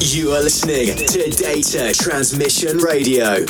You are listening to Data Transmission Radio.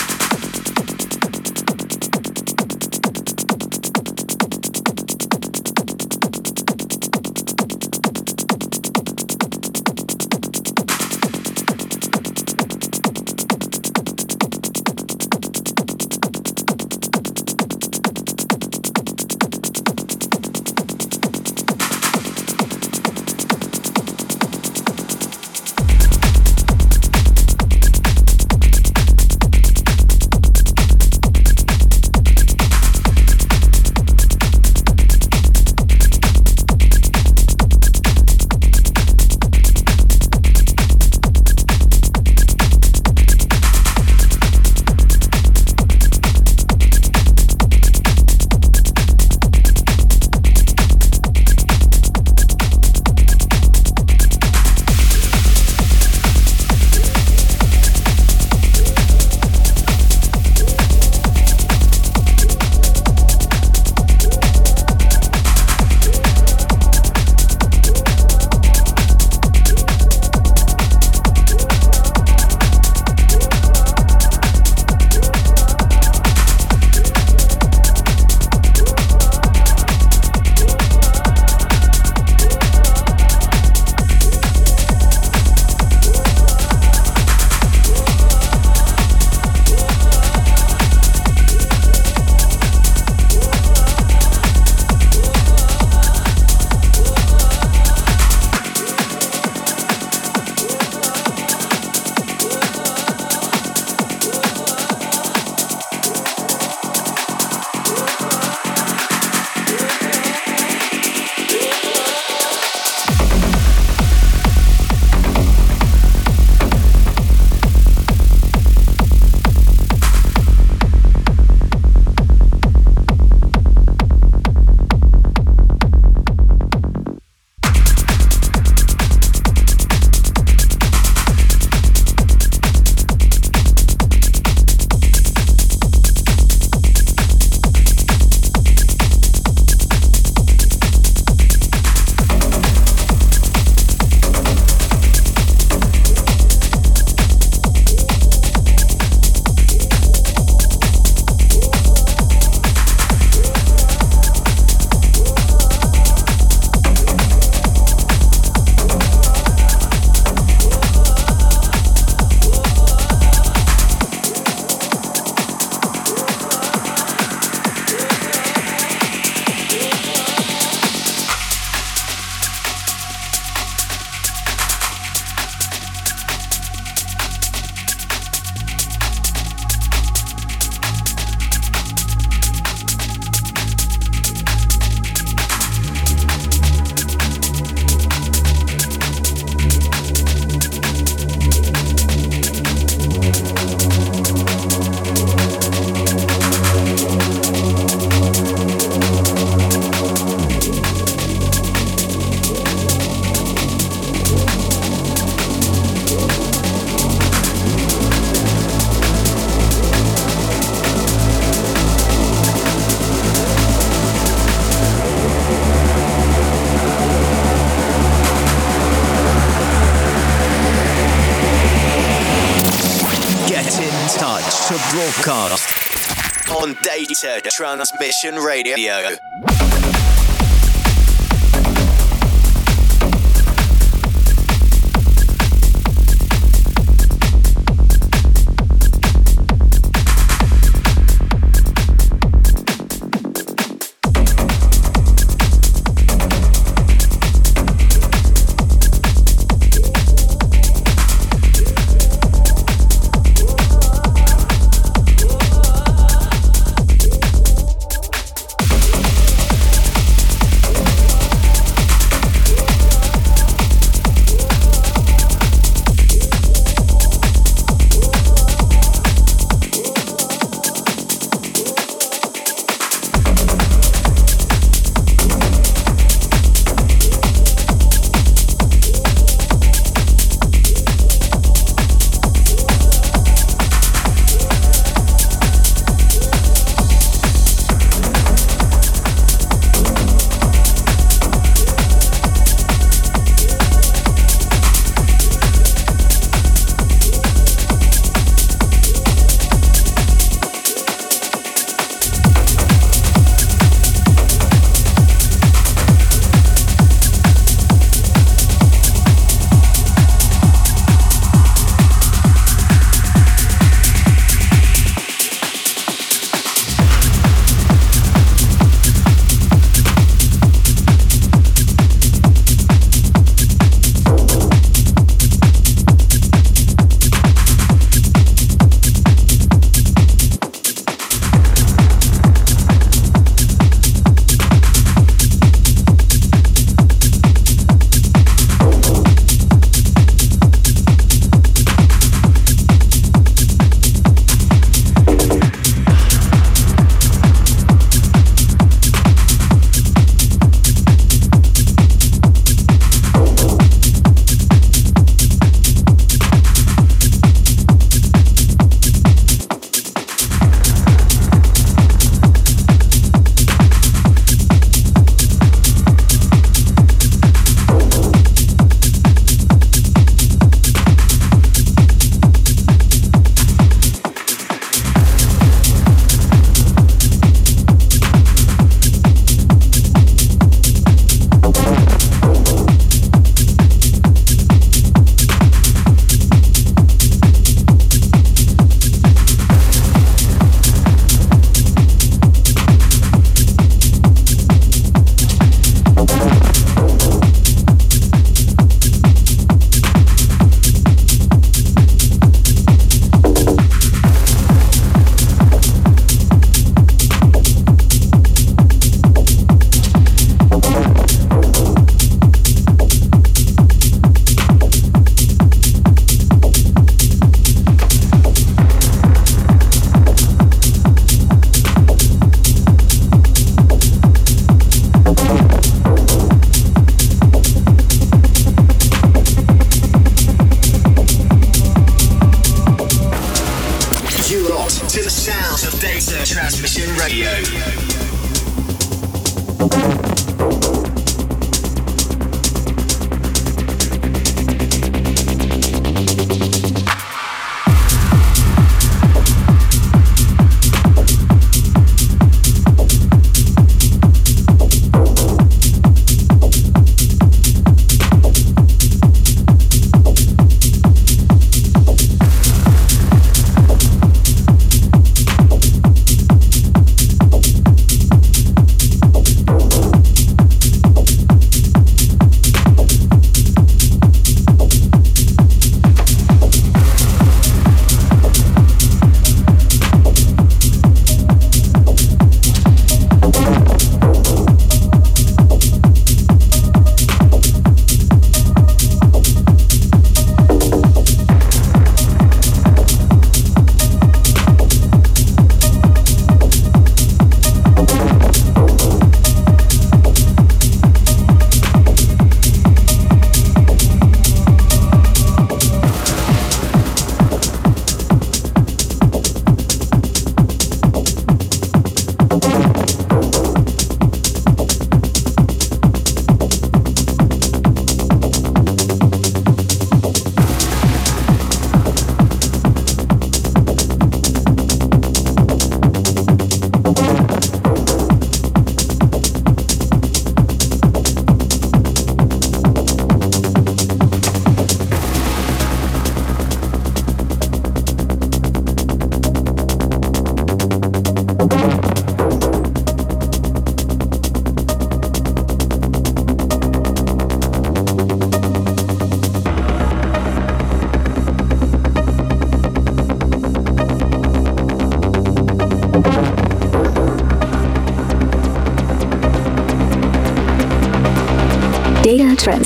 Transmission Radio. Data Transmission Radio.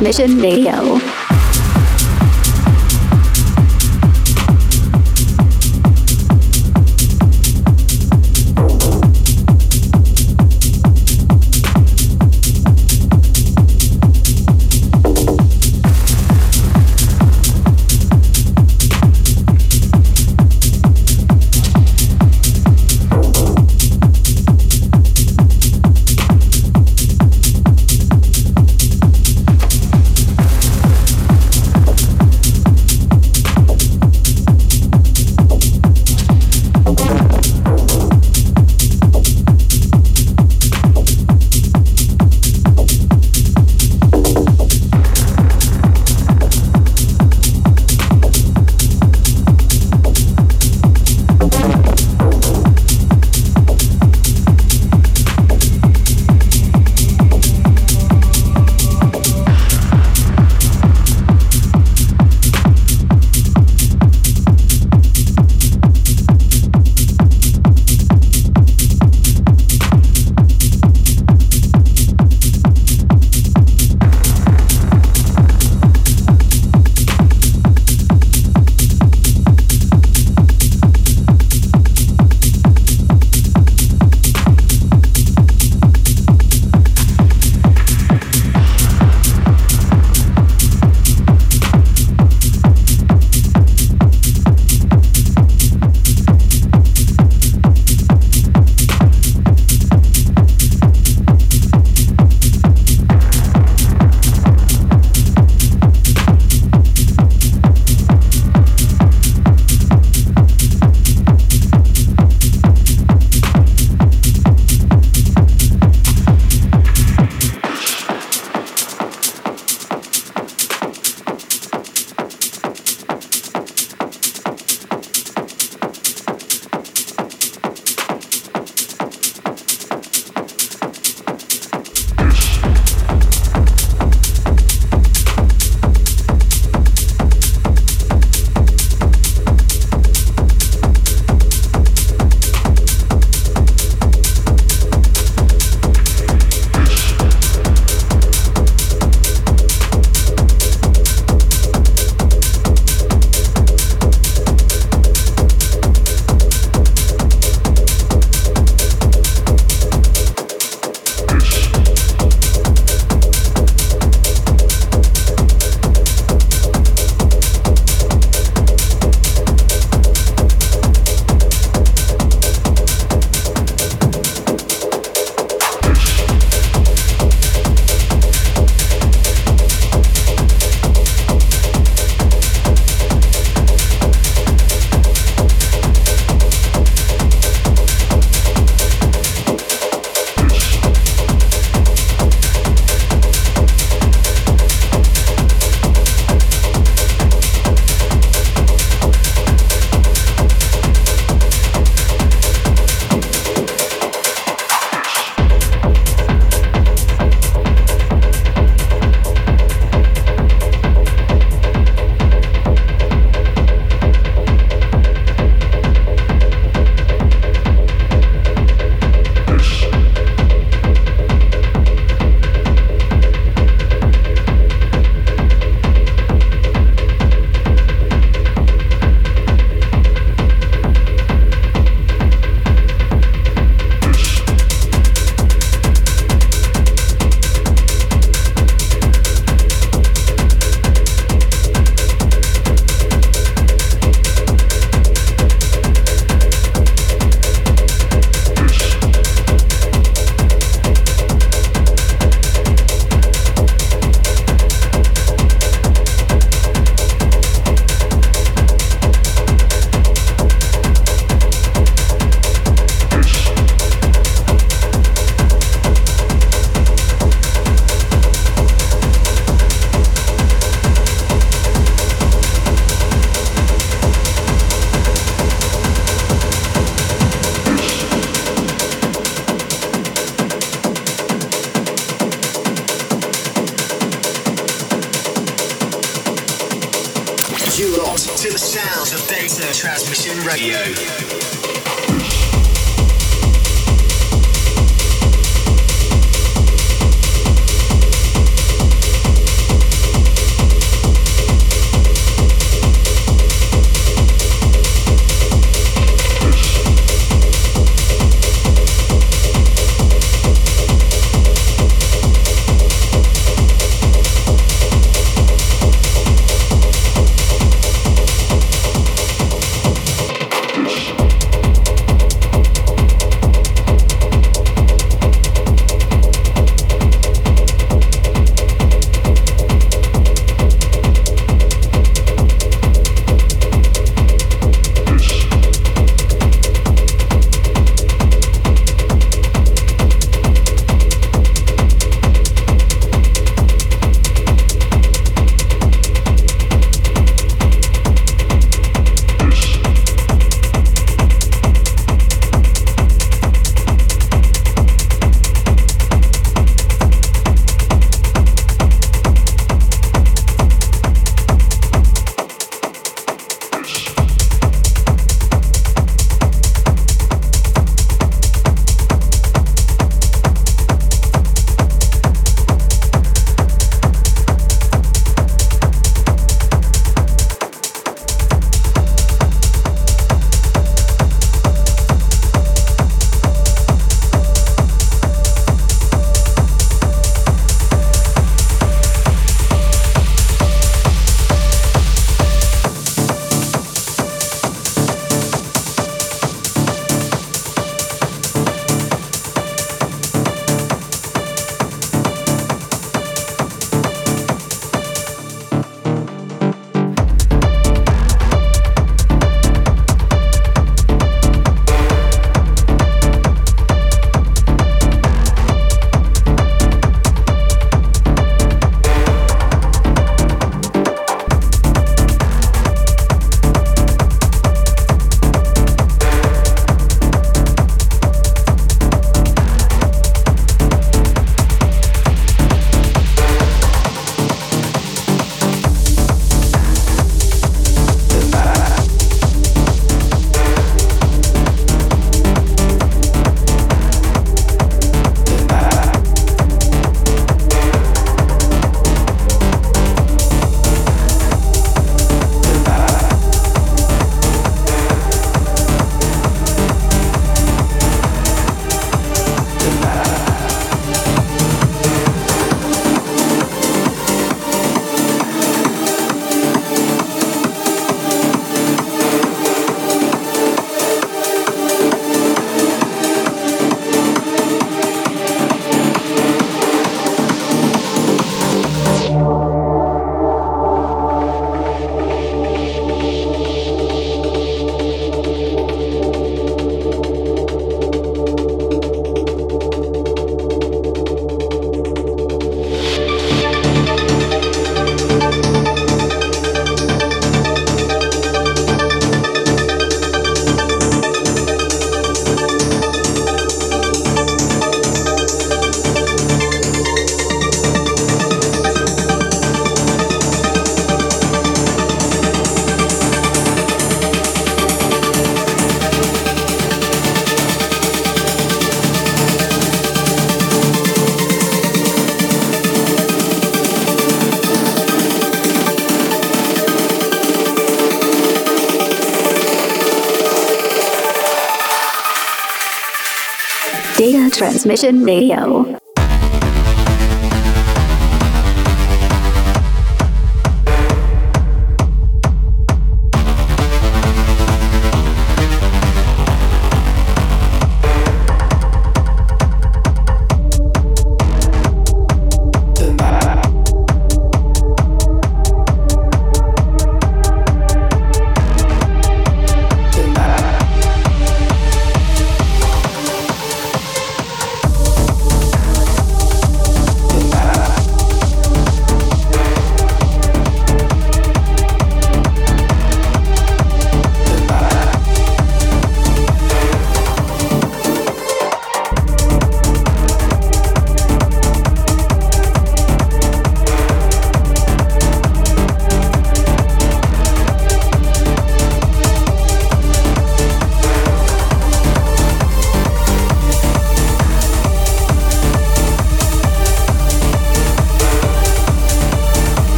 Transmission Radio. Transmission Radio.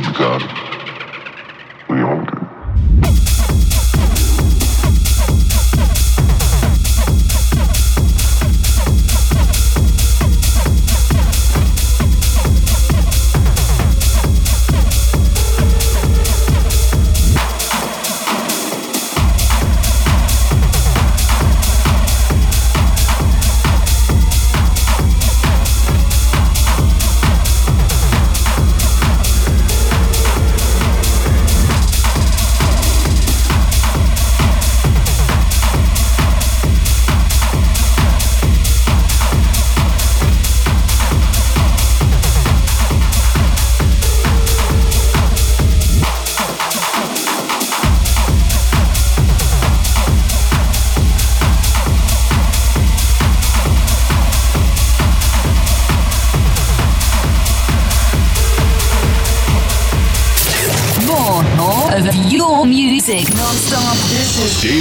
God.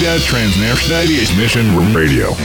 Data Transmission Radio.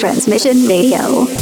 Transmission Radio.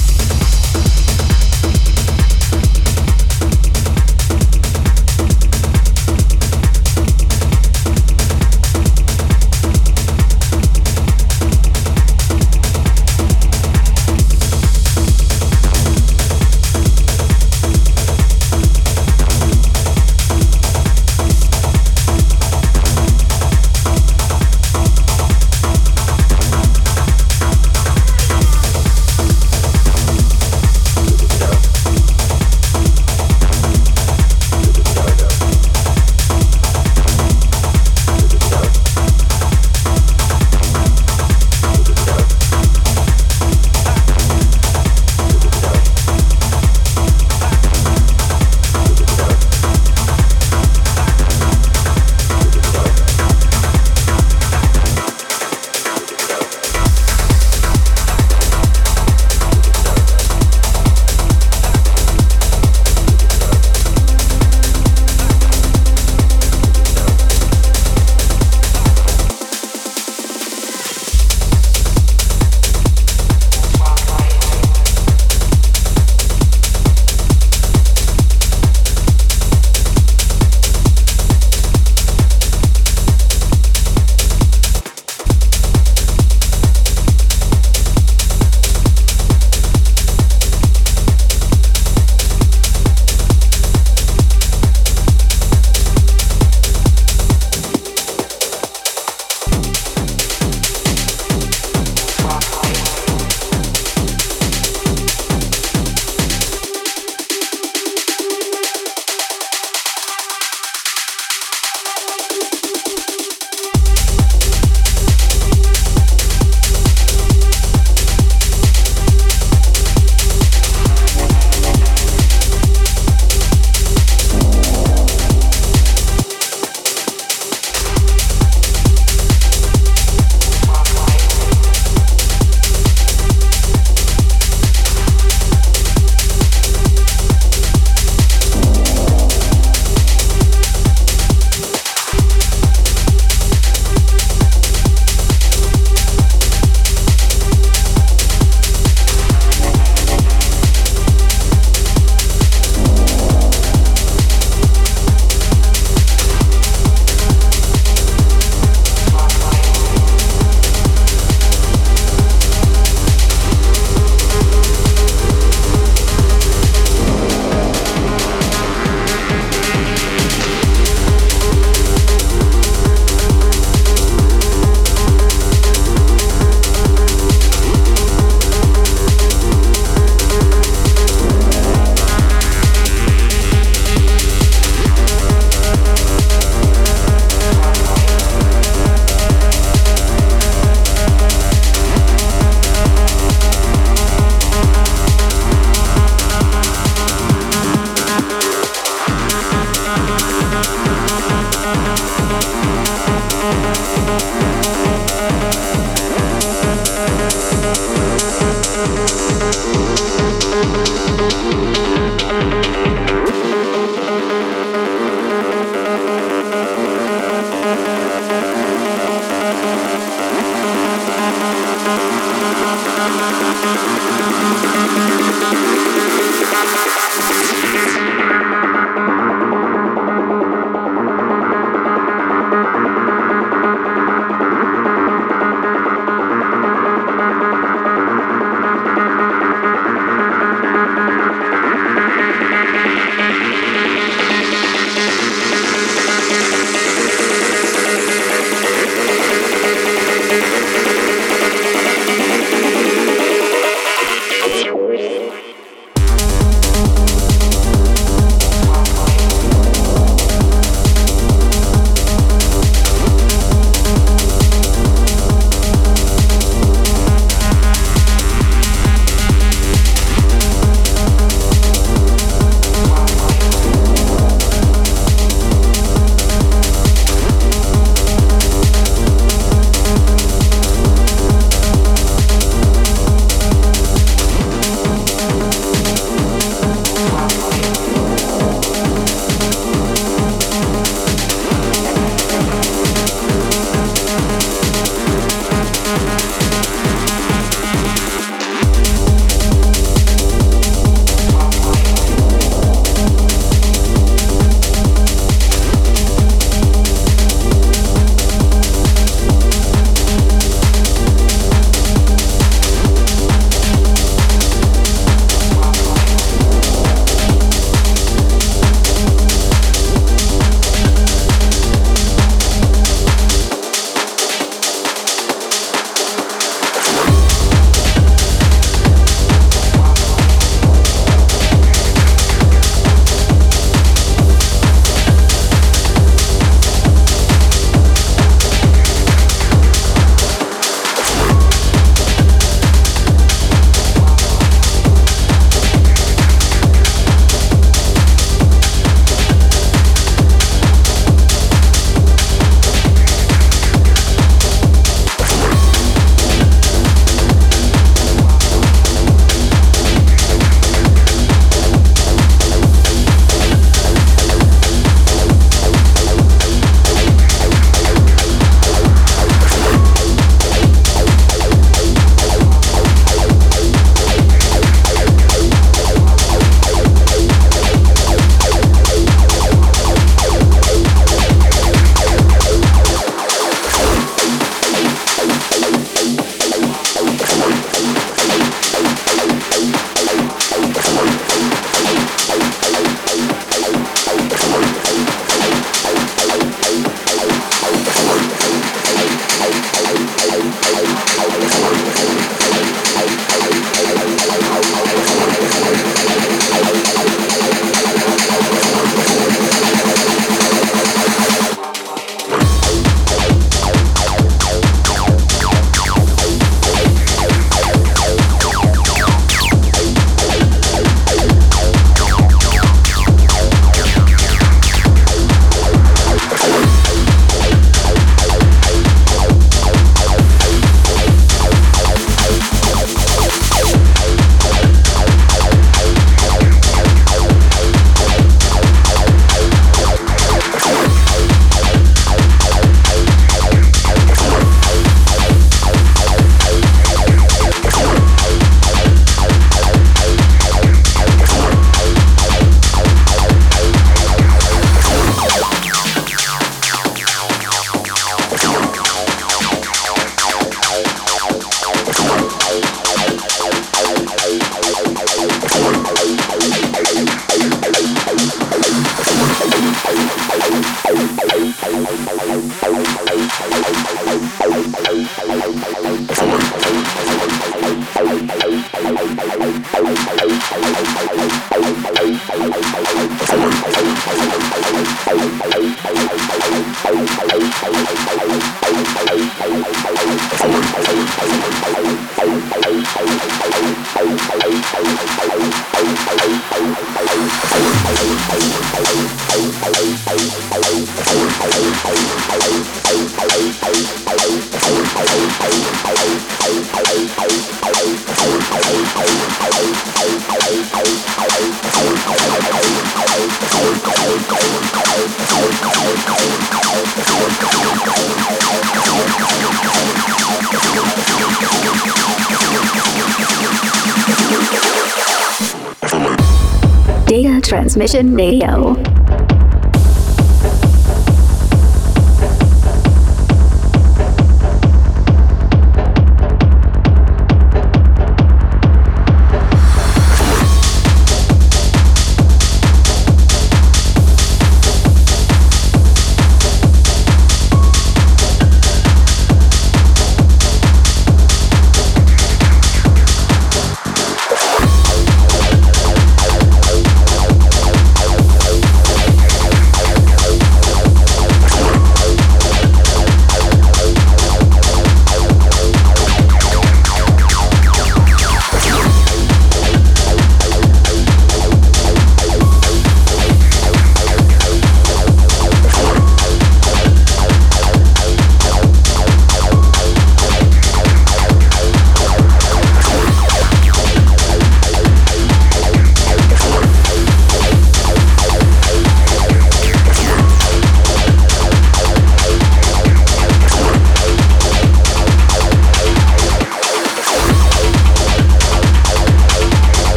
Vision Radio.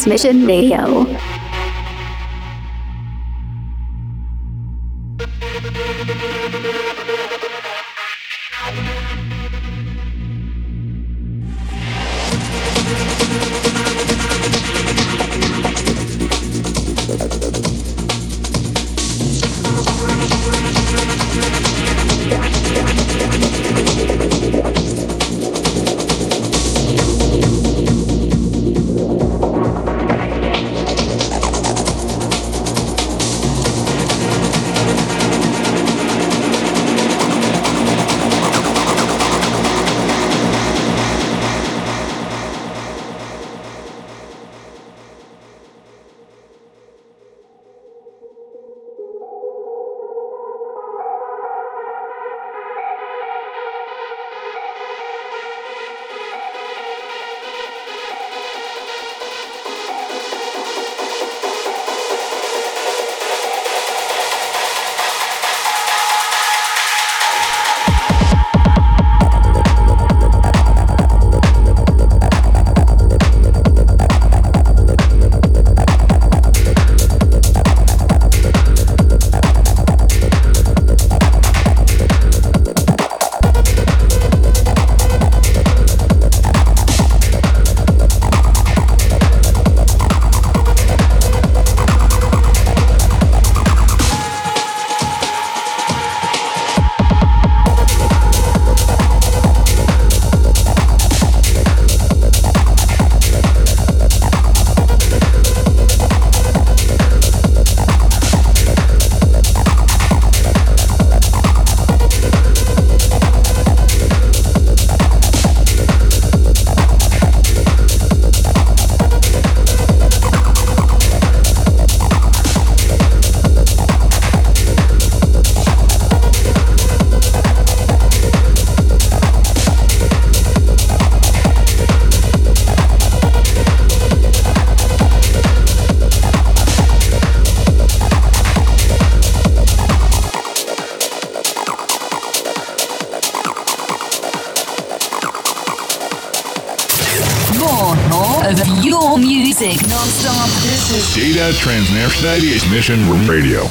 Transmission Radio. Get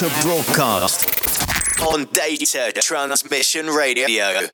to broadcast on Data Transmission Radio.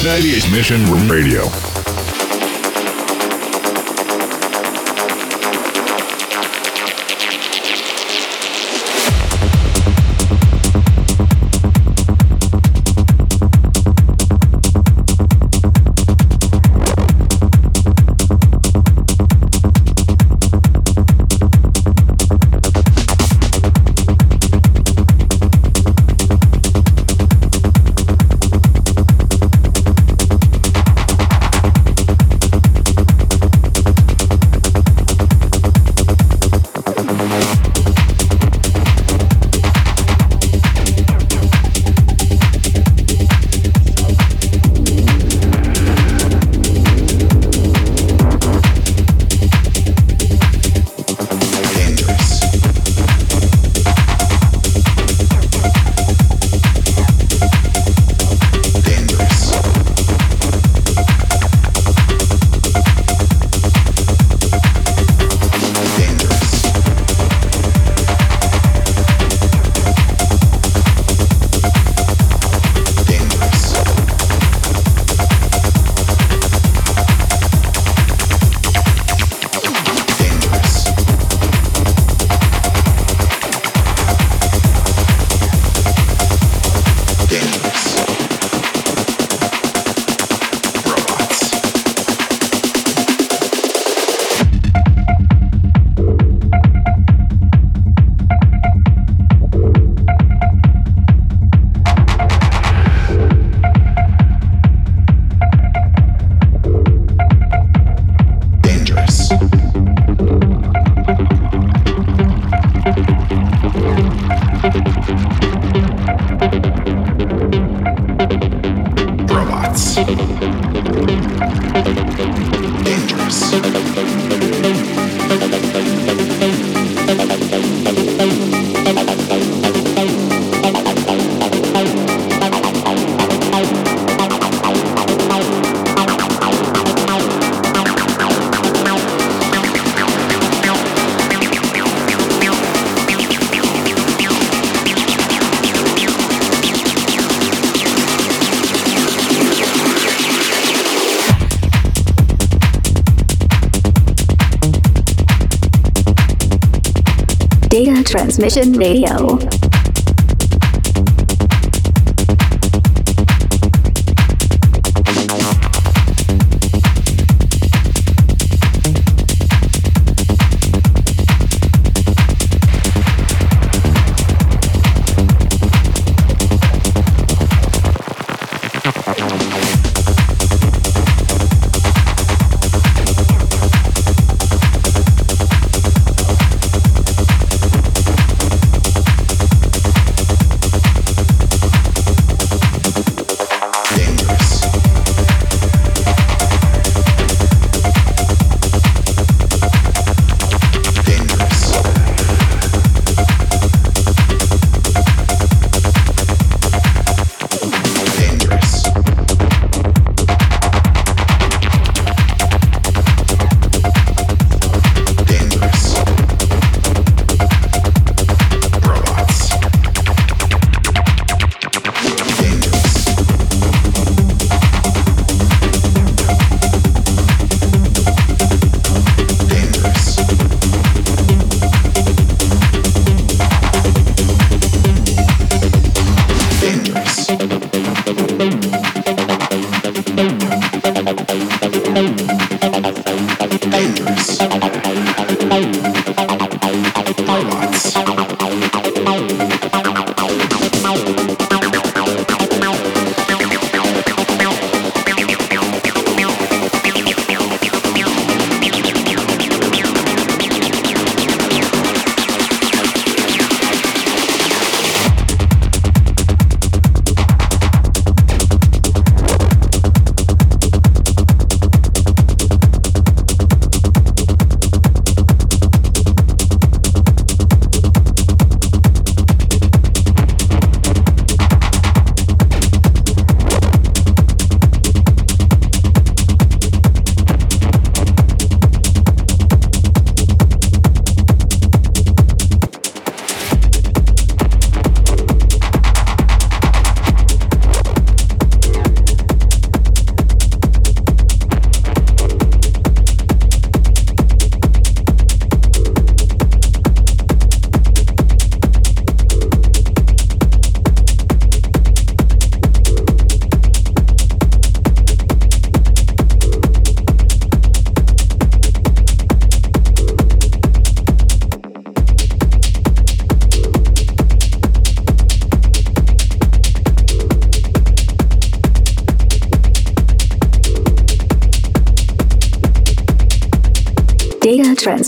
Transnational Mission Room Radio. Transmission Radio.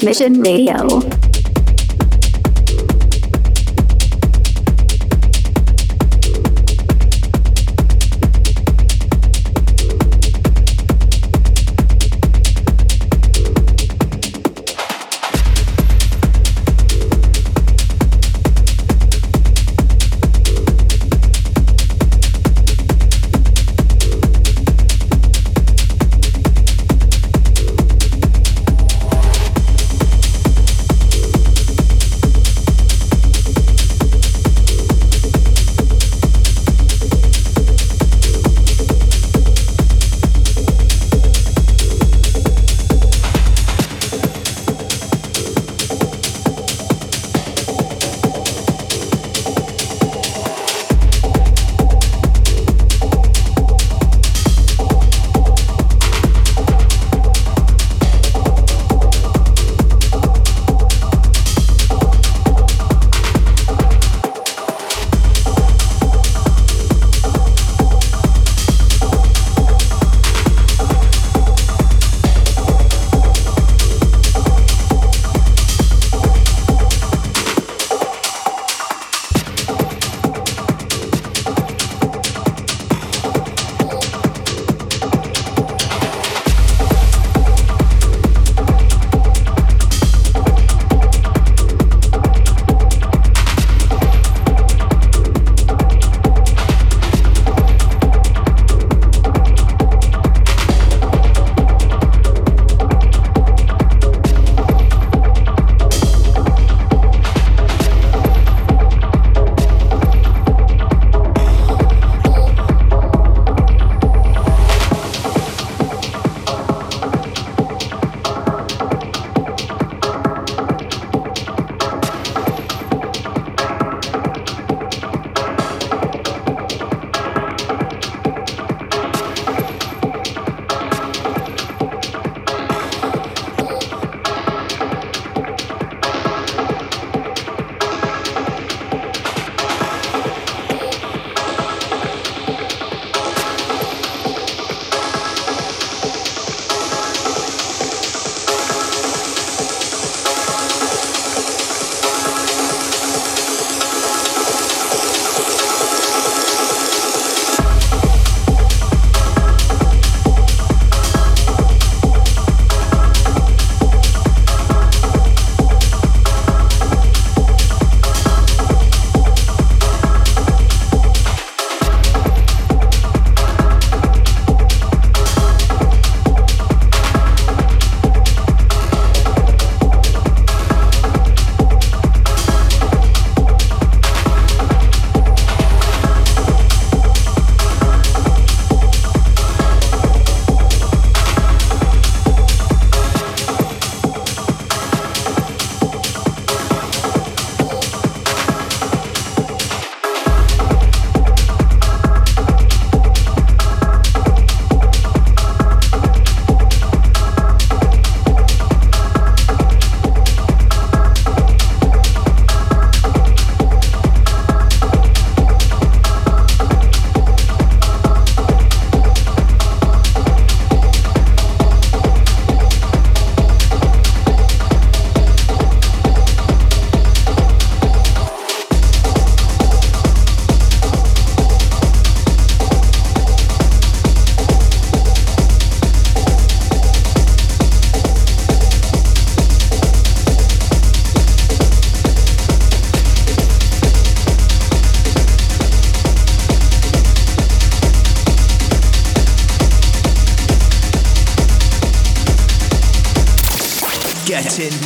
Transmission Radio.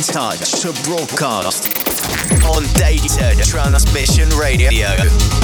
To broadcast on Data Transmission Radio.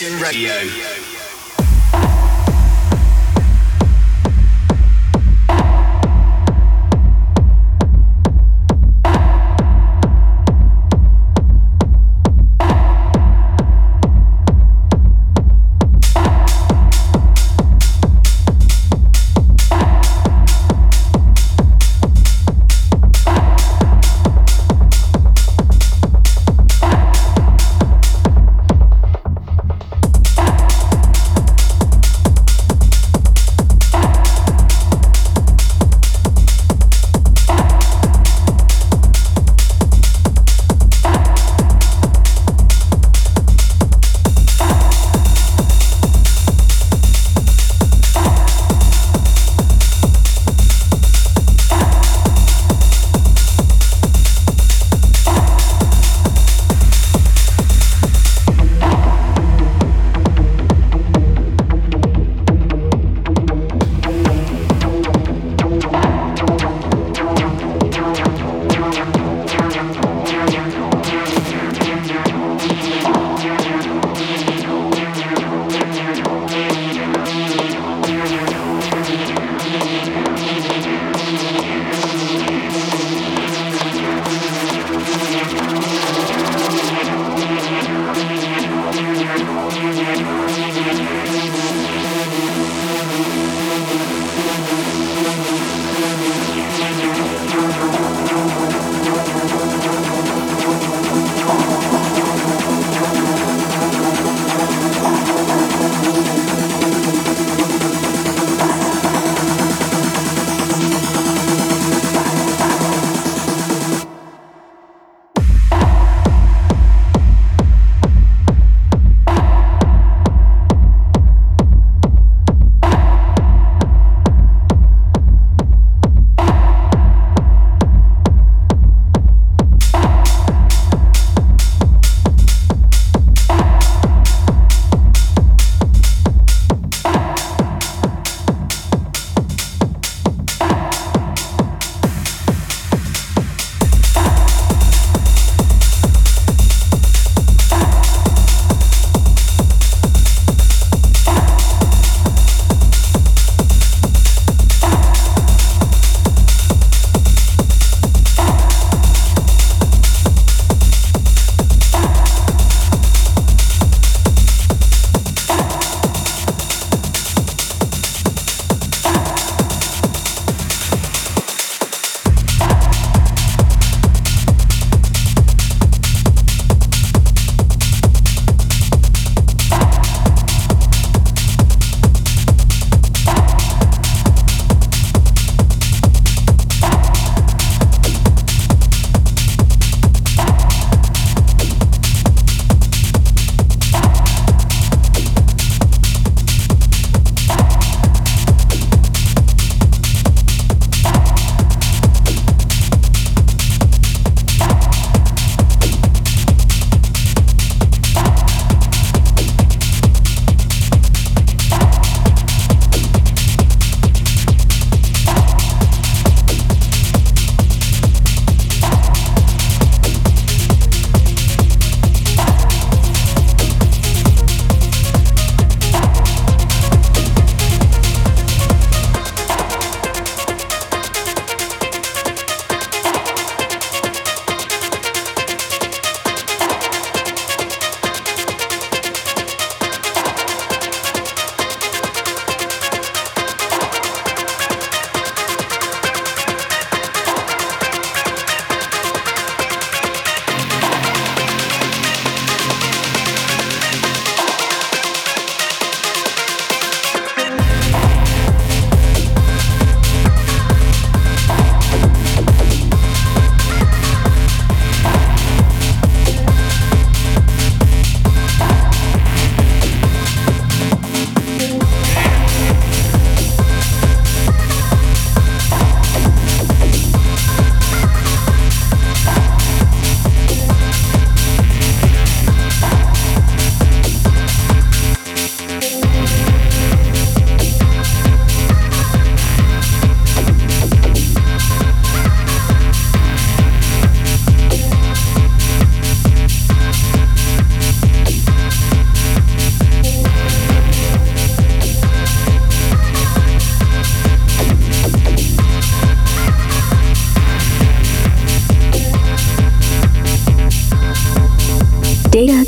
Transmission Radio.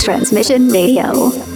Transmission Radio.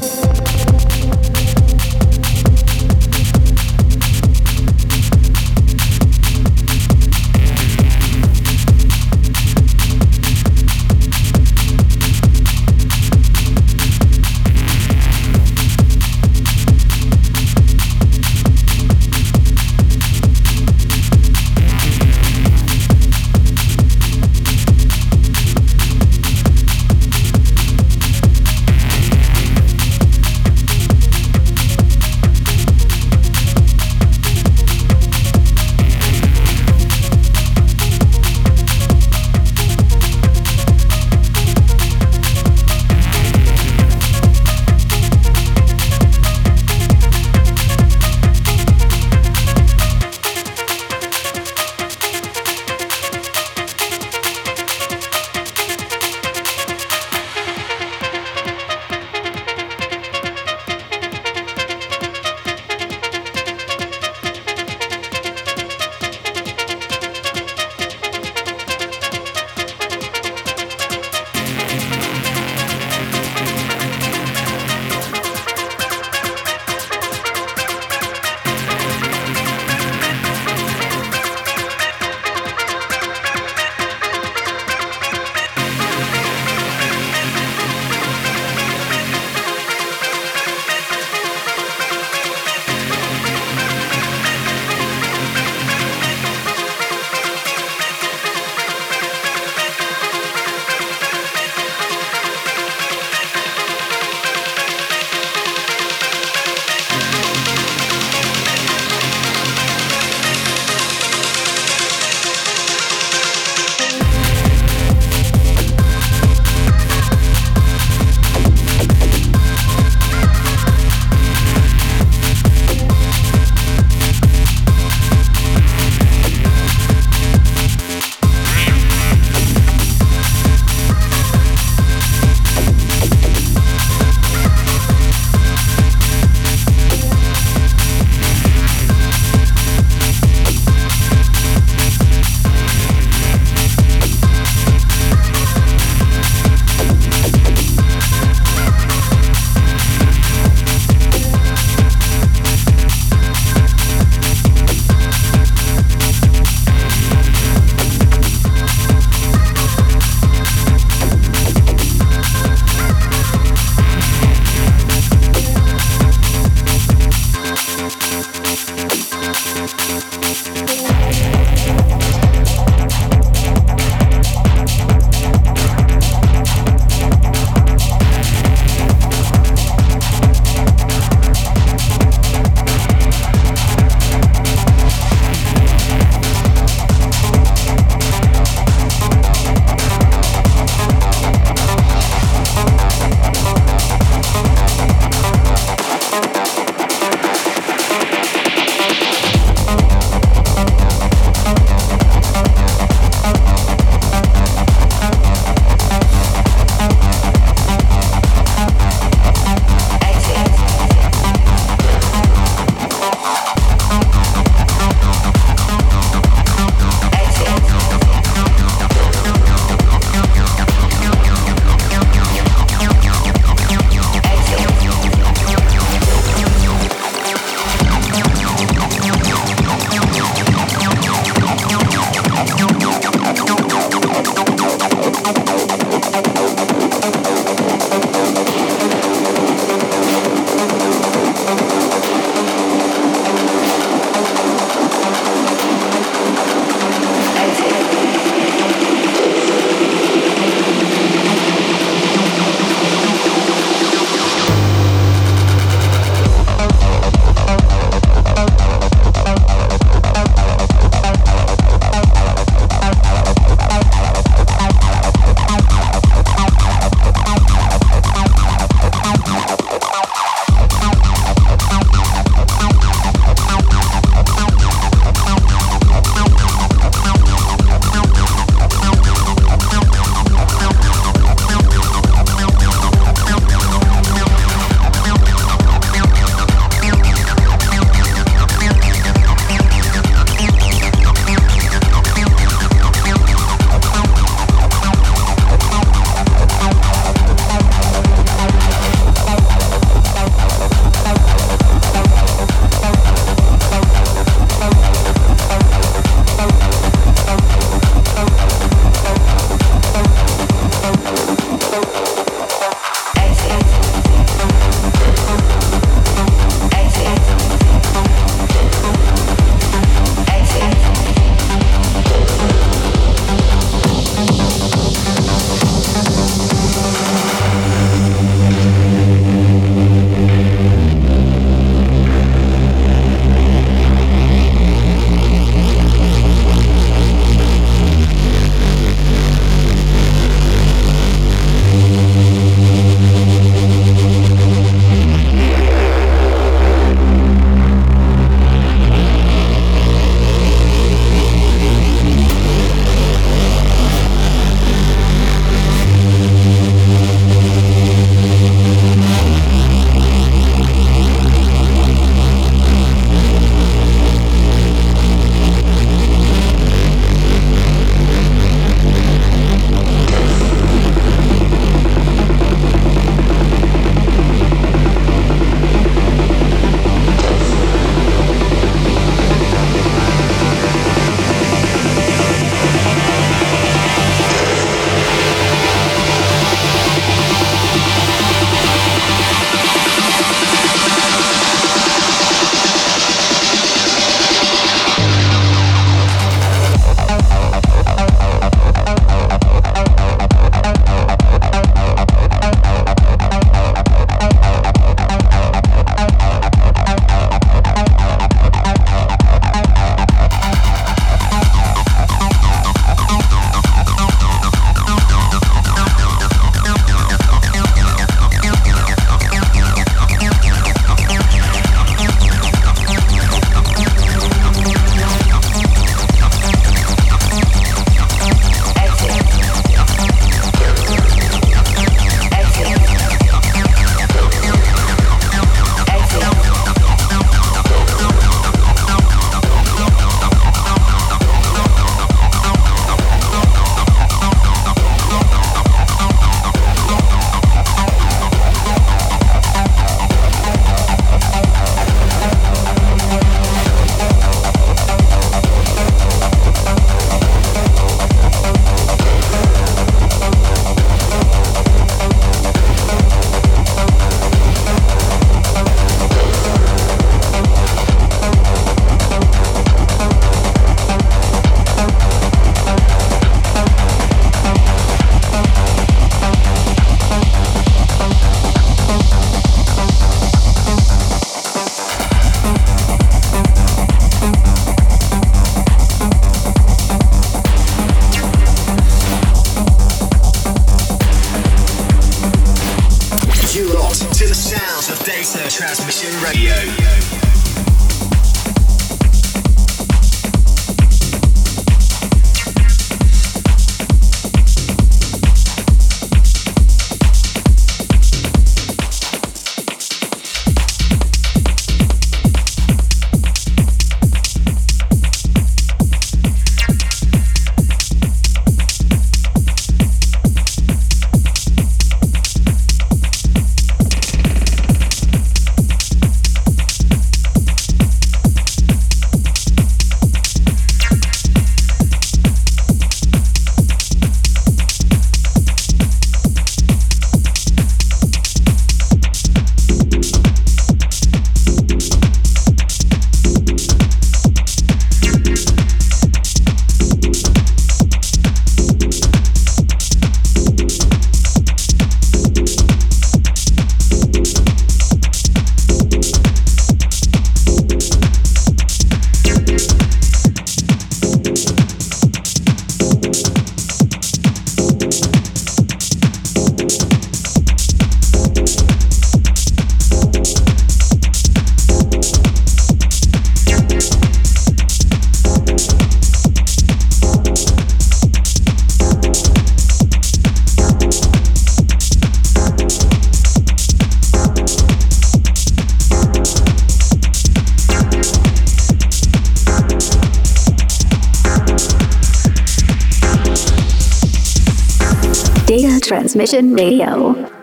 Transmission Radio.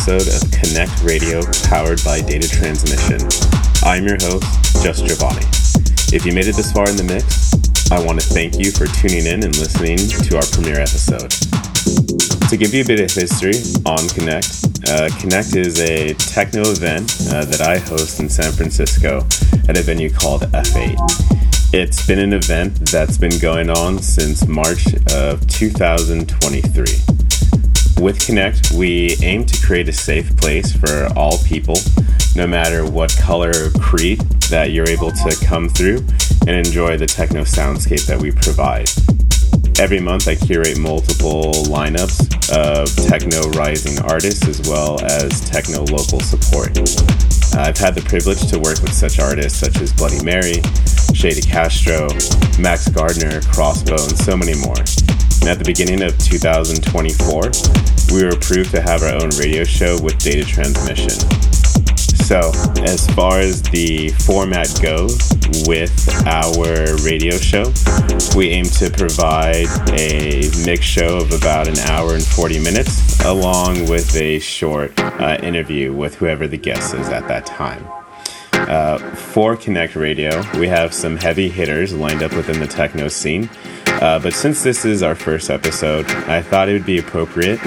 Episode of Connect Radio powered by Data Transmission. I'm your host, Just Jovani. If you made it this far in the mix, I want to thank you for tuning in and listening to our premiere episode. To give you a bit of history on Connect, uh, Connect is a techno event uh, that I host in San Francisco at a venue called F8. It's been an event that's been going on since March of 2023. With Connect, we aim to create a safe place for all people, no matter what color or creed, that you're able to come through and enjoy the techno soundscape that we provide. Every month, I curate multiple lineups of techno rising artists as well as techno local support. Uh, I've had the privilege to work with such artists such as Bloody Mary, Shay De Castro, Max Gardner, Crossbow, and so many more. And at the beginning of 2024, we were approved to have our own radio show with data transmission. So, as far as the format goes with our radio show, we aim to provide a mix show of about an hour and 40 minutes, along with a short uh, interview with whoever the guest is at that time. Uh, for Connect Radio, we have some heavy hitters lined up within the techno scene. Uh, but since this is our first episode, I thought it would be appropriate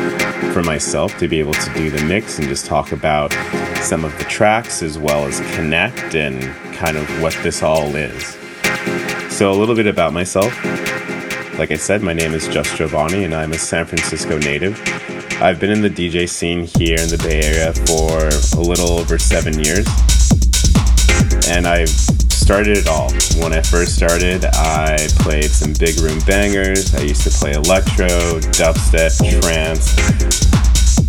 for myself to be able to do the mix and just talk about some of the tracks as well as connect and kind of what this all is. So, a little bit about myself. Like I said, my name is Just Jovani and I'm a San Francisco native. I've been in the DJ scene here in the Bay Area for a little over seven years and I've started it all. When I first started, I played some big room bangers. I used to play electro, dubstep, trance,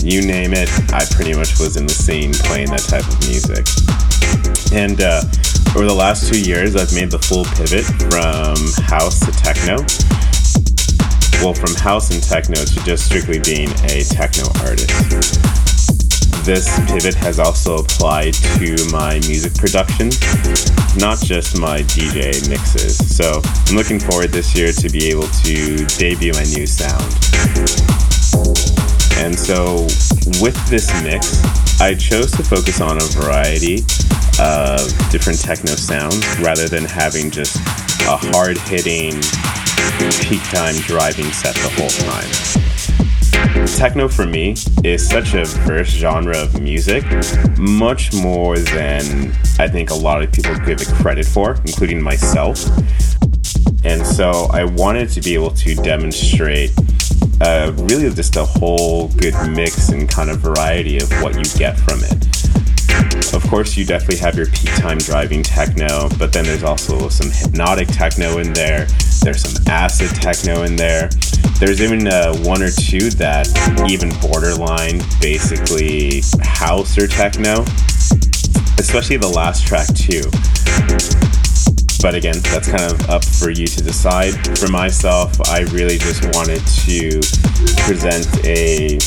you name it. I pretty much was in the scene playing that type of music. And uh, over the last two years, I've made the full pivot from house to techno. Well, from house and techno to just strictly being a techno artist this pivot has also applied to my music production, not just my DJ mixes. So I'm looking forward this year to be able to debut my new sound. And so with this mix, I chose to focus on a variety of different techno sounds rather than having just a hard hitting peak time driving set the whole time. Techno for me is such a verse genre of music, much more than I think a lot of people give it credit for, including myself. And so I wanted to be able to demonstrate uh, really just a whole good mix and kind of variety of what you get from it. Of course, you definitely have your peak time driving techno, but then there's also some hypnotic techno in there. There's some acid techno in there. There's even uh, one or two that even borderline basically house or techno, especially the last track too. But again, that's kind of up for you to decide. For myself, I really just wanted to present a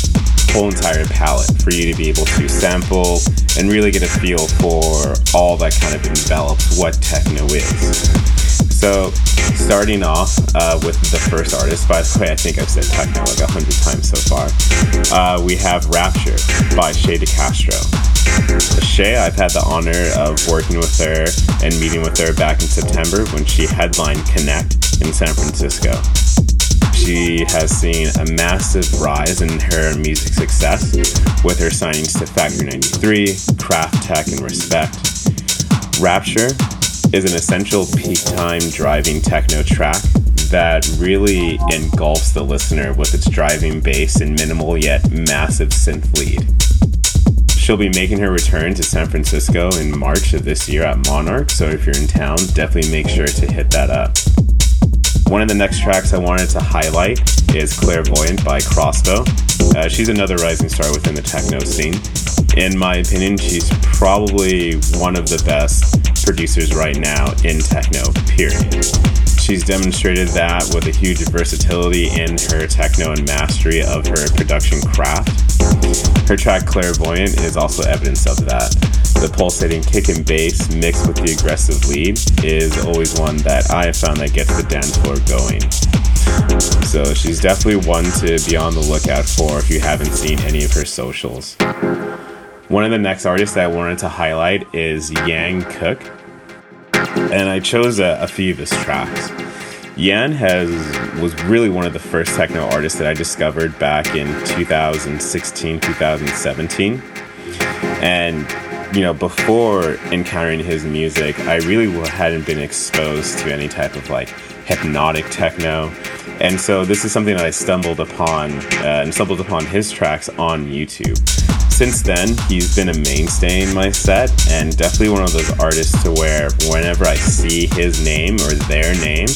whole entire palette for you to be able to sample and really get a feel for all that kind of envelops what techno is. So, starting off uh, with the first artist, by the way, I think I've said techno like a hundred times so far. Uh, we have Rapture by Shay De Castro. Shay, I've had the honor of working with her and meeting with her back in September when she headlined Connect in San Francisco. She has seen a massive rise in her music success with her signings to Factory 93, Kraftek, and Respect. Rapture is an essential peak time driving techno track that really engulfs the listener with its driving bass and minimal yet massive synth lead. She'll be making her return to San Francisco in March of this year at Monarch, so if you're in town, definitely make sure to hit that up. One of the next tracks I wanted to highlight is Clairvoyant by Crossbow. Uh, she's another rising star within the techno scene. In my opinion, she's probably one of the best producers right now in techno, period. She's demonstrated that with a huge versatility in her techno and mastery of her production craft. Her track Clairvoyant is also evidence of that. The pulsating kick and bass mixed with the aggressive lead is always one that I have found that gets the dance floor going. So she's definitely one to be on the lookout for if you haven't seen any of her socials. One of the next artists that I wanted to highlight is Yan Cook and I chose a, a few of his tracks. Yan has was really one of the first techno artists that I discovered back in 2016, 2017. And you know, before encountering his music, I really hadn't been exposed to any type of like hypnotic techno. And so this is something that I stumbled upon uh, and stumbled upon his tracks on YouTube since then, he's been a mainstay in my set and definitely one of those artists to where whenever I see his name or their name,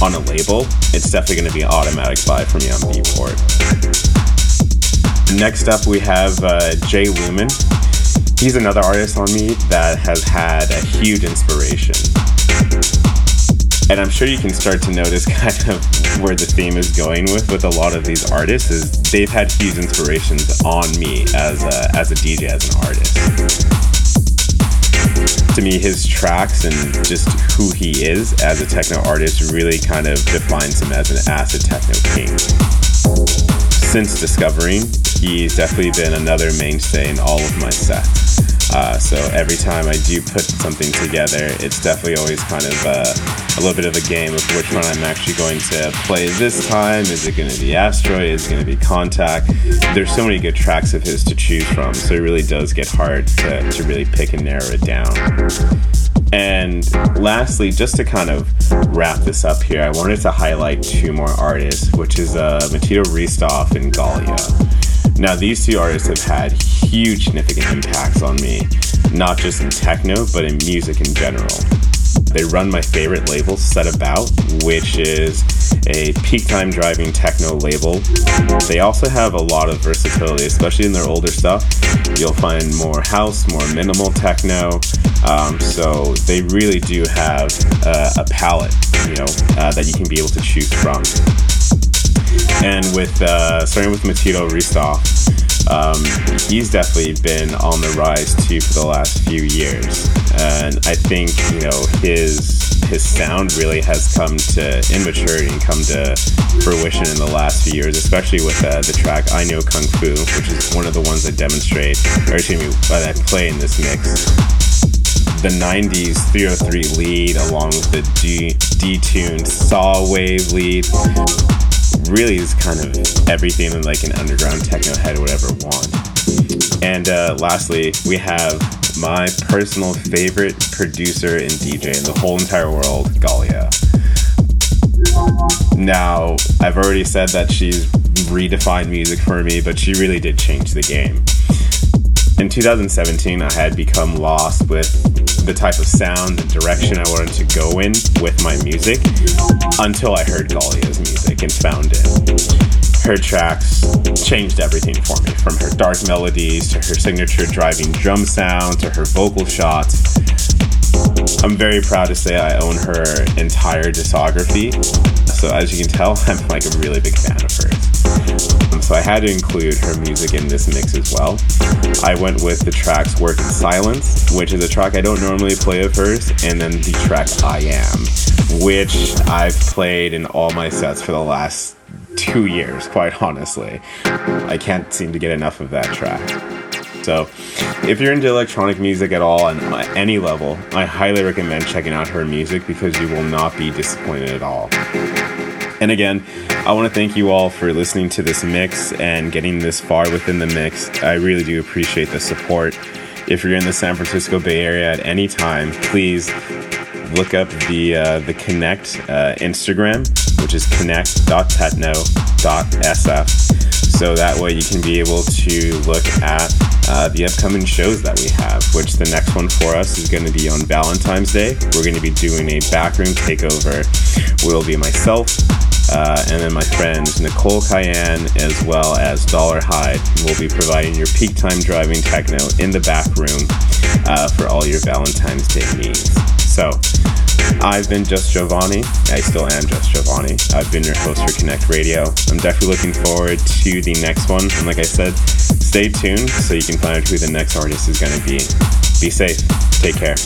on a label, it's definitely going to be an automatic buy for me on Beatport. Next up, we have uh, Jay Lumen. He's another artist on me that has had a huge inspiration. And I'm sure you can start to notice kind of where the theme is going with with a lot of these artists is they've had huge inspirations on me as a, as a DJ, as an artist. To me, his tracks and just who he is as a techno artist really kind of defines him as an acid techno king. Since discovering, he's definitely been another mainstay in all of my sets. Uh, so every time I do put something together, it's definitely always kind of uh, a little bit of a game of which one I'm actually going to play this time. Is it going to be Asteroid? Is it going to be Contact? There's so many good tracks of his to choose from, so it really does get hard to, to really pick and narrow it down. And lastly, just to kind of wrap this up here, I wanted to highlight two more artists, which is uh, Metodi Hristov and Gallya. Now, these two artists have had huge significant impacts on me, not just in techno, but in music in general. They run my favorite label, Set About, which is a peak time driving techno label. They also have a lot of versatility, especially in their older stuff. You'll find more house, more minimal techno. Um, so they really do have uh, a palette, you know, uh, that you can be able to choose from and with uh, starting with Metodi Hristov, um, he's definitely been on the rise too for the last few years, and I think you know his his sound really has come to in maturity and come to fruition in the last few years, especially with uh, the track "I Know Kung Fu," which is one of the ones that demonstrate, or excuse me, that I play in this mix. The 90s 303 lead along with the detuned saw wave lead really is kind of everything in like an underground techno head would ever want. And uh, lastly, we have my personal favorite producer and DJ in the whole entire world, Gallya. Now, I've already said that she's redefined music for me, but she really did change the game. In 2017, I had become lost with the type of sound and direction I wanted to go in with my music until I heard Gallya's music and found it. Her tracks changed everything for me from her dark melodies to her signature driving drum sound to her vocal shots. I'm very proud to say I own her entire discography. So, as you can tell, I'm like a really big fan of hers so I had to include her music in this mix as well. I went with the tracks Work in Silence, which is a track I don't normally play of hers, and then the track I Am, which I've played in all my sets for the last two years, quite honestly. I can't seem to get enough of that track. So, if you're into electronic music at all on any level, I highly recommend checking out her music because you will not be disappointed at all. And again, I want to thank you all for listening to this mix and getting this far within the mix. I really do appreciate the support. If you're in the San Francisco Bay Area at any time, please look up the uh, the Connect uh, Instagram, which is connect.techno.sf. So that way you can be able to look at uh, the upcoming shows that we have, which the next one for us is going to be on Valentine's Day. We're going to be doing a backroom takeover. Will be myself, uh, and then my friends Nicole Cayenne as well as Dollar Hyde will be providing your peak time driving techno in the back room uh, for all your Valentine's Day needs. So, I've been Just Jovani. I still am Just Jovani. I've been your host for Connect Radio. I'm definitely looking forward to the next one. And like I said, stay tuned so you can find out who the next artist is going to be. Be safe. Take care.